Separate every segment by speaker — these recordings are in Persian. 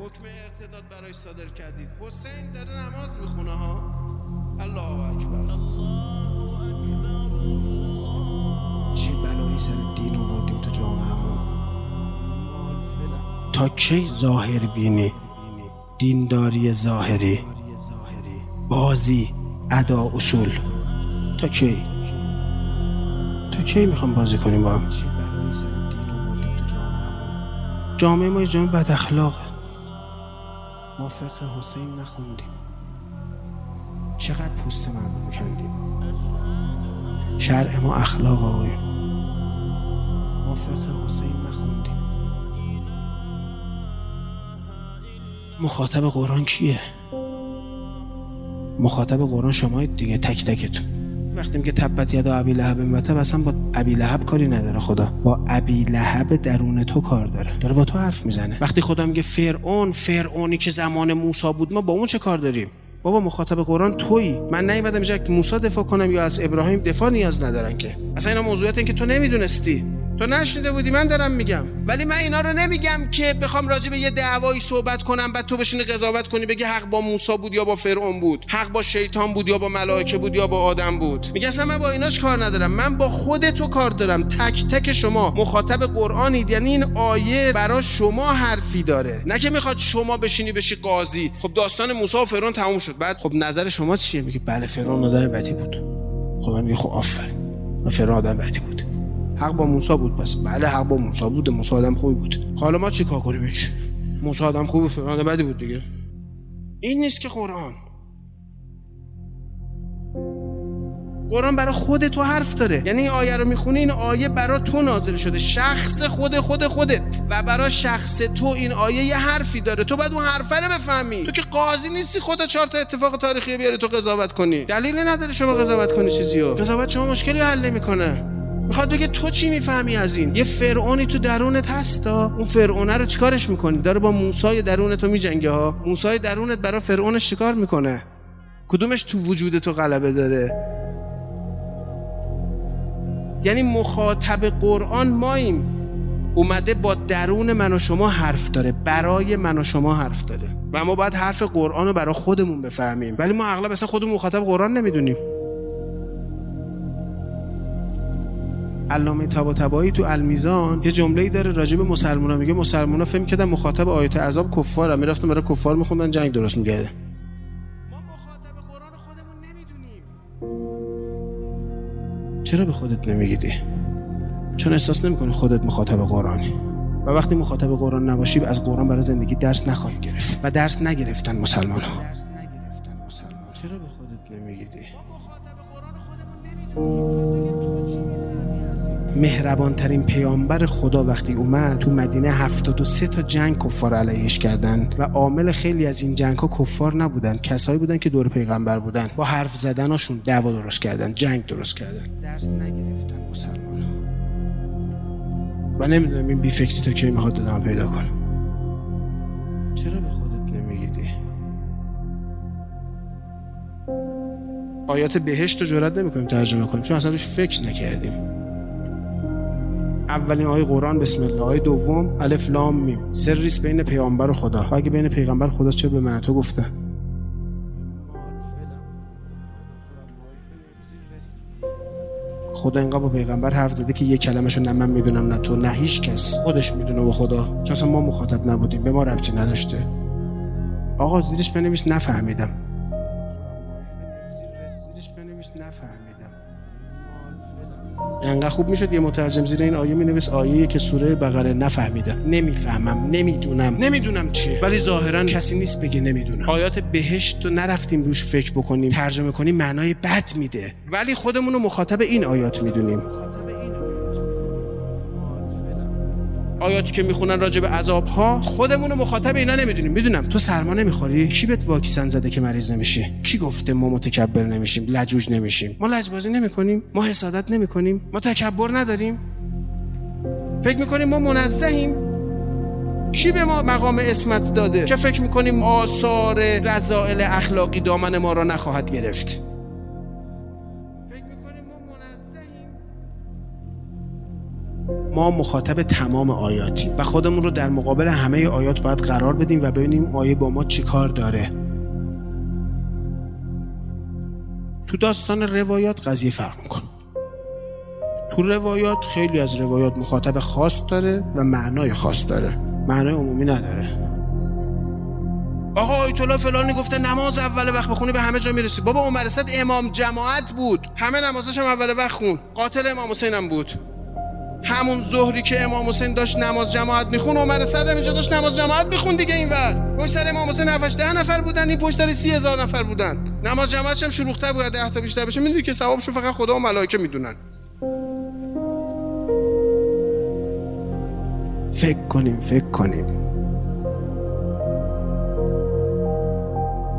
Speaker 1: حکم ارتداد برایش صادر کردید. حسین داره نماز می‌خونه ها. الله اکبر.
Speaker 2: چه بلایی سر دین آوردیم تو جامعه تا کی ظاهر بینی؟ دینداری ظاهری. بازی ادا اصول. تا کی؟ تا کی می‌خوام بازی کنیم با هم؟ جامعه ما یه جامعه بد اخلاقه. ما فقه حسین نخوندیم. چقدر پوست مردم کندیم؟ شرع ما اخلاق آقایون ما فقه حسین نخوندیم. مخاطب قرآن کیه؟ مخاطب قرآن شمایید دیگه تک تکتون. وقتی میگه تبت یدا ابی لهب متب اصلا با ابی لهب کاری نداره خدا. با ابی لهب درون تو کار داره. داره با تو حرف می‌زنه. وقتی خدا میگه فرعون فرعونی که زمان موسی بود ما با اون چه کار داریم؟ بابا مخاطب قرآن تویی. من نیومدم اینجا که موسی دفاع کنم یا از ابراهیم دفاع نیاز ندارن که. اصلا اینا موضوعات که تو نمی‌دونستی. تو نشنیده بودی من دارم میگم. ولی من اینا رو نمیگم که بخوام راجع به یه دعوایی صحبت کنم بعد تو بشینی قضاوت کنی بگی حق با موسی بود یا با فرعون بود حق با شیطان بود یا با ملائکه بود یا با آدم بود. میگه اصلا من با ایناش کار ندارم. من با خود تو کار دارم. تک تک شما مخاطب قرآنید. یعنی این آیه برای شما حرفی داره. نه که می‌خواد شما بشینی بشی قاضی. خب داستان موسی و فرعون تموم شد. بعد خب نظر شما چیه؟ میگه بله فرعون آدم بدی بود. خب من میگه خب آفرین. فرعون آدم بدی بود. حق با موسی بود پس بله حق با موسی بود موسی آدم خوبی بود. حالا ما چی کار کنیم هیچ؟ موسی آدم خوبی فرعون بدی بود دیگه. این نیست که قرآن. قرآن برای خود تو حرف داره. یعنی این آیه رو می‌خونی این آیه برای تو نازل شده. شخص خود خود خودت. و برای شخص تو این آیه یه حرفی داره. تو باید اون حرفه رو بفهمی. تو که قاضی نیستی خودت چهار تا اتفاق تاریخی بیاری تو قضاوت کنی. دلیلی نداره شما قضاوت کنی چیزیو. قضاوت شما مشکلی حل نمی‌کنه. می‌خواد بگه تو چی می‌فهمی از این؟ یه فرعونی تو درونت هستا اون فرعونه رو چیکارش می‌کنی؟ داره با موسی درونت تو میجنگه ها موسی درونت برای فرعونش چیکار می‌کنه؟ کدومش تو وجود تو غلبه داره؟ یعنی مخاطب قرآن ماییم. اومده با درون من و شما حرف داره برای من و شما حرف داره. و ما باید حرف قرآن رو برای خودمون بفهمیم. ولی ما اغلب اصلا خودمون مخاطب قرآن نمی‌دونیم. علامه طباطبایی تو المیزان یه جمله‌ای داره راجع به مسلمونا میگه مسلمونا فهم کردن مخاطب آیات عذاب کفار می‌رفتن برای کفار میخوندن جنگ درست میگرده ما مخاطب قرآن خودمون نمی‌دونیم. چرا به خودت نمیگیدی چون احساس نمی‌کنی خودت مخاطب قرآنی. و وقتی مخاطب قرآن نباشی از قرآن برای زندگی درس نخواهی گرفت و درس نگرفتن مسلمان ها چرا به خودت نمیگیدی مهربان ترین پیامبر خدا وقتی اومد تو مدینه هفتاد و سه تا جنگ کفار علیهش کردن و عامل خیلی از این جنگ ها کفار نبودن. کسایی بودن که دور پیغمبر بودن. با حرف زدناشون دعوا درست کردن جنگ درست کردن. درس نگرفتن مسلمان ها و نمی‌دونم این بی فکری تا کی می‌خواد ادامه پیدا کنه. چرا به خودت نمیگیدی آیات بهشت رو جرات نمی‌کنیم ترجمه کنیم چون اصلا روش فکر نکردیم. اولین آیه قرآن بسم الله. آیه دوم الف لام میم. سریس بین پیامبر و خدا. اگه بین پیغمبر خدا چه به من تو گفته؟ خدا اینقدر با پیغمبر حرف زده که یه کلمه‌شو نه من می‌دونم نه تو نه هیچ کس. خودش می‌دونه و خدا. چون ما مخاطب نبودیم. به ما ربطی نداشته. آقا زیرش بنویس نفهمیدم. انقدر خوب می‌شد یه مترجم زیر این آیه مینویس آیه که سوره بقره نفهمیدم نمی‌فهمم نمی‌دونم. نمی‌دونم چیه. ولی ظاهرا کسی نیست بگه نمی‌دونم. آیات بهشت رو نرفتیم روش فکر بکنیم ترجمه کنیم معنای بد میده. ولی خودمون رو مخاطب این آیات می‌دونیم. آیاتی که می‌خونن راجع به عذاب ها خودمون مخاطب اینا نمی‌دونیم. می‌دونم تو سرما نمی‌خوری؟ کی بهت واکسن زده که مریض نمیشی؟ کی گفته ما متکبر نمیشیم لجوج نمیشیم؟ ما لجبازی نمی‌کنیم ما حسادت نمی‌کنیم ما تکبر نداریم. فکر می‌کنیم ما منزهیم کی به ما مقام اسمت داده که فکر می‌کنیم آثار رضائل اخلاقی دامن ما را نخواهد گرفت؟ ما مخاطب تمام آیاتیم و خودمون رو در مقابل همه آیات باید قرار بدیم و ببینیم آیه با ما چی کار داره. تو داستان روایات قضیه فرق می‌کنه. تو روایات خیلی از روایات مخاطب خاص داره و معنای خاص داره. معنای عمومی نداره. آقا آیت الله فلانی گفته نماز اول وقت بخونی به همه جا می‌رسی. بابا عمر امام جماعت بود. همه نمازش هم اول وقت خون. قاتل امام حسین هم بود. همون ظهری که امام حسین داشت نماز جماعت میخون عمر صد هم اینجا داشت نماز جماعت میخون دیگه اینور پشت سر امام حسین 7 ده نفر بودن این پشت سر 30 هزار نفر بودن. نماز جماعتش هم شلوغ‌تر بود 10 تا بیشتر بشه. می‌دونی که ثوابشو فقط خدا و ملائکه می‌دونن. فکر کنیم فکر کنیم.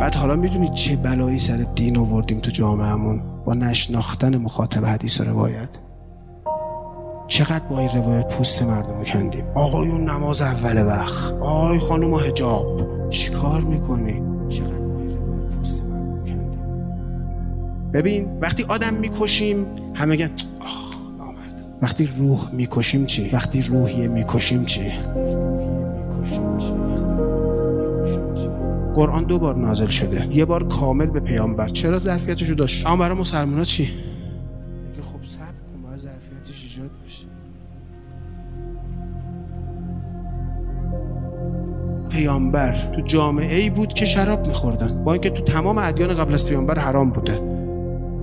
Speaker 2: بعد حالا می‌دونی چه بلایی سر دین آوردیم تو جامعهمون؟ با نشناختن مخاطب حدیث و روایت. چقدر با این روایت پوست مردم کندیم؟ آقایون نماز اول وقت. آی خانوم هجاب چیکار می‌کنی؟ چقدر با این روایت پوست مردم کندیم؟ ببین وقتی آدم می‌کشیم همه میگن آخ نامرد. وقتی روح می‌کشیم چی؟ وقتی روحیه می‌کشیم چی؟ قرآن دو بار نازل شده. یه بار کامل به پیامبر. چرا ظرفیتشو داشت؟ اما برای مسلمان چی؟ پیامبر تو جامعه ای بود که شراب میخوردن. با اینکه تو تمام ادیان قبل از پیامبر حرام بوده.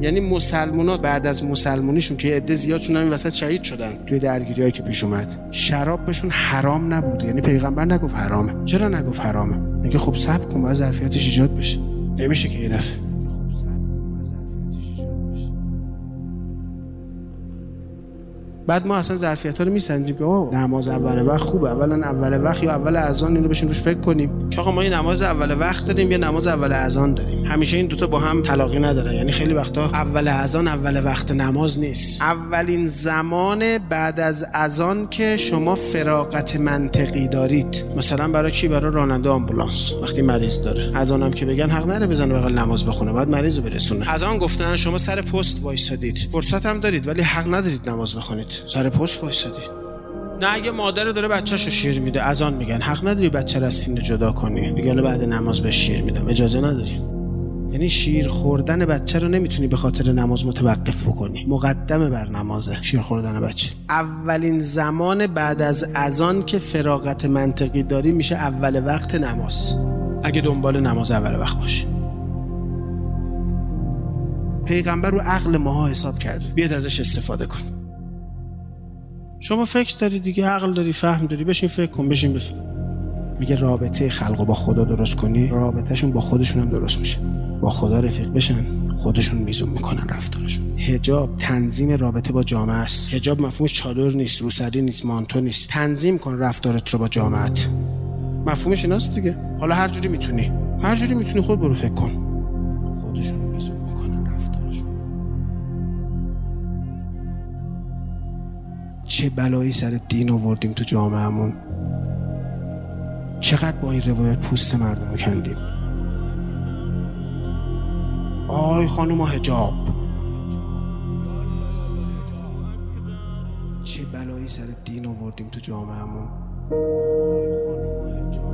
Speaker 2: یعنی مسلمانات بعد از مسلمونیشون که عده زیاد شدن این وسط شهید شدن. توی درگیری که پیش اومد. شراب بهشون حرام نبود. یعنی پیغمبر نگفت حرامه. چرا نگفت حرامه؟ میگه خب صبر کن باید ظرفیتش ایجاد بشه. نمیشه که یه دفعه. بعد ما اصلا ظرفیت ها رو میسنجیم که نماز اول وقت خوبه اولا اول وقت یا اول اذان اینو بشین روش فکر کنیم. که آقا ما یه نماز اول وقت داریم یا نماز اول اذان داریم. همیشه این دوتا با هم تلاقی نداره. یعنی خیلی وقتا اول اذان اول وقت نماز نیست. اولین زمان بعد از اذان که شما فراغت منطقی دارید. مثلا برای کی؟ برای راننده آمبولانس. وقتی مریض داره. اذانم که بگن حق نره بزنه بغل نماز بخونه. بعد مریض رو برسونه. اذان گفتن شما سر پست وایسادید. فرصت هم دارید ولی حق ندارید نماز بخونید. سر پست وایسادی نه اگه مادر داره بچهش رو شیر میده. از آن میگن. حق نداری بچه رو از سینه جدا کنی. میگه بعد نماز به شیر میدم. اجازه نداری. یعنی شیر خوردن بچه رو نمی‌تونی به خاطر نماز متوقف بکنی. مقدمه بر نمازه. شیر خوردن بچه. اولین زمان بعد از اذان که فراغت منطقی داری میشه اول وقت نماز. اگه دنبال نماز اول وقت باشی. پیغمبر رو عقل ماها حساب کرده بیاد ازش استفاده کن شما فکر داری دیگه عقل داری فهم داری بشین فکر کن بشین بفهم. میگه رابطه خلق با خدا درست کنی رابطهشون با خودشون هم درست میشه. با خدا رفیق بشن خودشون میزون می‌کنن رفتارشون. هجاب تنظیم رابطه با جامعه است. هجاب مفهومش چادر نیست روسری نیست مانتو نیست. تنظیم کن رفتارت رو با جامعت. مفهومش ایناست دیگه. حالا هر جوری می‌تونی. هر جوری می‌تونی خود برو فکر کن. خودشون میزون چه بلایی سر دین آوردیم تو جامعهمون؟ چقدر با این روایت پوست مردم رو کندیم؟ آی خانوم هجاب چه بلایی سر دین آوردیم تو جامعهمون؟ آی خانوم هجاب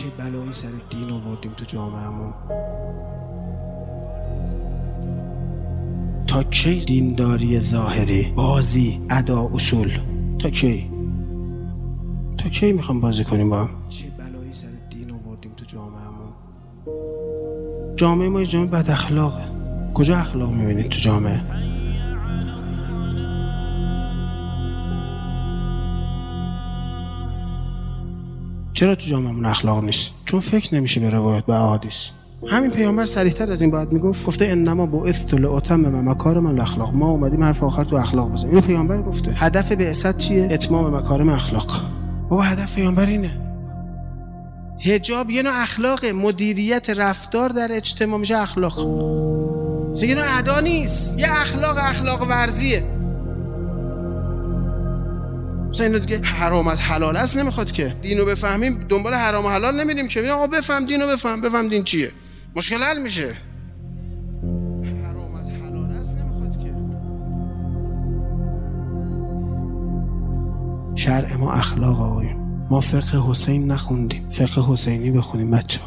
Speaker 2: چه بلایی سر دین آوردیم تو جامعهمون؟ تا کی دینداری ظاهری بازی ادا اصول؟ تا کی تا کی می‌خوام بازی کنیم با؟ هم چه بلایی سر دین آوردیم تو جامعهمون؟ جامعه ما یه جامعه بد اخلاقه کجا اخلاق می‌بینید تو جامعه؟ چرا تو جامعهمون اخلاق نیست؟ چون فکر نمیشه به روایت به احادیث. همین پیامبر سریعتر از این باید می‌گفت گفته انما با اثت لاتمم مکارم الاخلاق. ما اومدیم حرف آخر تو اخلاق بزنیم. اینو پیامبر گفته. هدف بعثت چیه؟ اتمام مکارم اخلاق. بابا هدف پیامبر اینه. هجاب یه نوع اخلاق مدیریت رفتار در اجتماع میشه اخلاق. یه ادا نیست. یه اخلاق اخلاق ورزیه. مثلا اینو دیگه حرام از حلال است نمی‌خواد که. دینو بفهمیم دنبال حرام و حلال نمیریم که. آقا بفهم دینو بفهم. بفهم دین چیه. مشکل حل میشه. شرع ما اخلاق آقایون. ما فقه حسین نخوندیم. فقه حسینی بخونیم بچه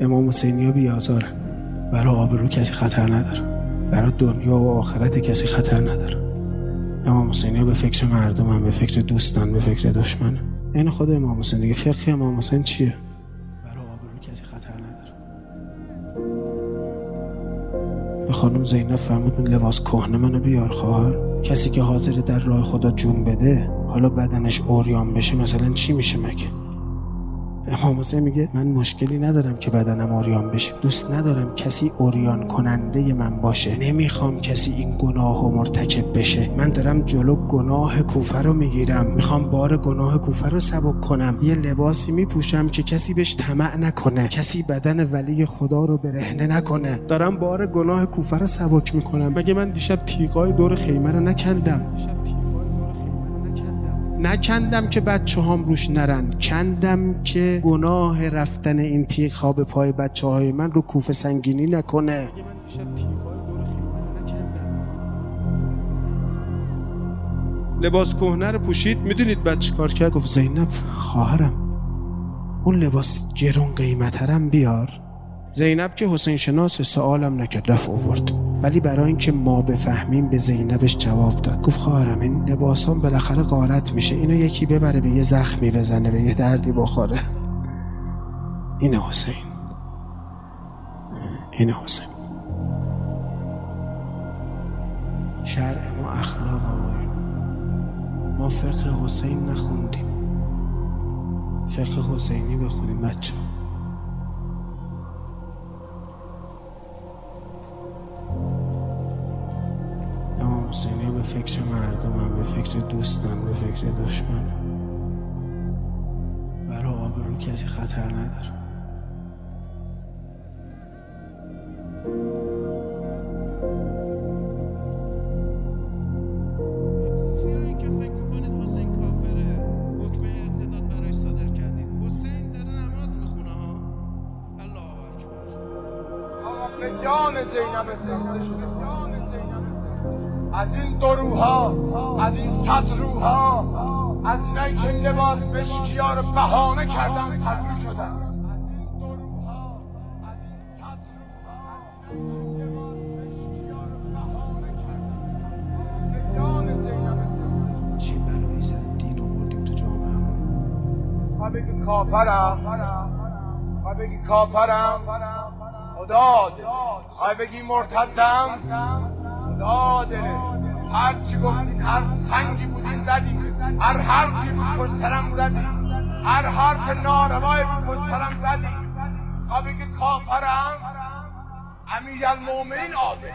Speaker 2: امام حسینی ها بیازاره برای آبرو کسی خطر نداره. برای دنیا و آخرت کسی خطر نداره. امام حسینی به فکر مردم هم به فکر دوستان به فکر دشمن این خود امام حسین دیگه. فقه امام حسین چیه؟ برای آبرو کسی خطر نداره. به خانم زینب فرمود لباس کهنه منو بیار خواهر. کسی که حاضر در راه خدا جون بده حالا بدنش اوریان بشه مثلا چی میشه مگه؟ امام حسین میگه من مشکلی ندارم که بدنم اوریان بشه. دوست ندارم کسی اوریان کننده من باشه. نمی‌خوام کسی این گناه و مرتکب بشه. من دارم جلو گناه کوفه رو می‌گیرم. می‌خوام بار گناه کوفه رو سبک کنم. یه لباسی میپوشم که کسی بهش طمع نکنه. کسی بدن ولی خدا رو برهنه نکنه. دارم بار گناه کوفه رو سبک می‌کنم. مگه من دیشب تیغای دور خیمه رو نکندم؟ نکندم که بچه هام روش نرن کندم که گناه رفتن این تیغ خواب پای بچه های من رو کوف سنگینی نکنه. لباس کهنه رو پوشید؟ می‌دونید بچه کار کرد؟ گفت زینب خواهرم. اون لباس گرون قیمترم بیار. زینب که حسین شناس سوالم نکرد رفت اوورد ولی برای اینکه ما بفهمیم به زینبش جواب داد. گفت خواهرم این لباسان بالاخره غارت میشه. اینو یکی ببره به یه زخمی بزنه به یه دردی بخوره. این حسین. این حسین. شرع ما اخلاق آقایون. ما فقه حسین نخوندیم. فقه حسینی بخونیم بچه فکر مردم هم به فکر دوستان به فکر دشمن برای آبرو کسی خطر نداره.
Speaker 3: این صد روها از اینایی که لباس بشکیا رو بهانه کردن شدن. صد رو ما بگی کافرم. ما بگی کافرم. خدا دل. ما بگی مرتدم. خدا دل هر چی گفتید هر سنگی بودین زدیم هر حرفی بود پشترم زدیم هر حرف ناروایی بود پشترم زدیم ما بگی کافرم امیر المومنین عادل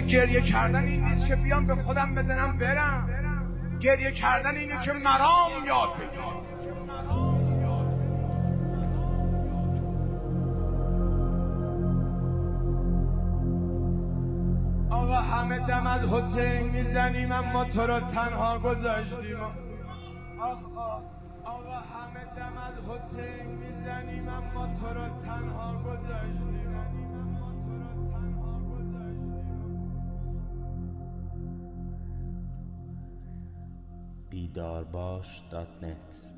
Speaker 3: گریه کردن این نیست که بیام به خودم بزنم برم. گریه کردن اینه که مرام یاد بگیرم. آقا همه دم از حسین می‌زنیم اما تو رو تنها گذاشتیم. آقا آقا همه دم از حسین می‌زنیم اما تو رو تنها گذاشتیم.
Speaker 4: بیدارباش.net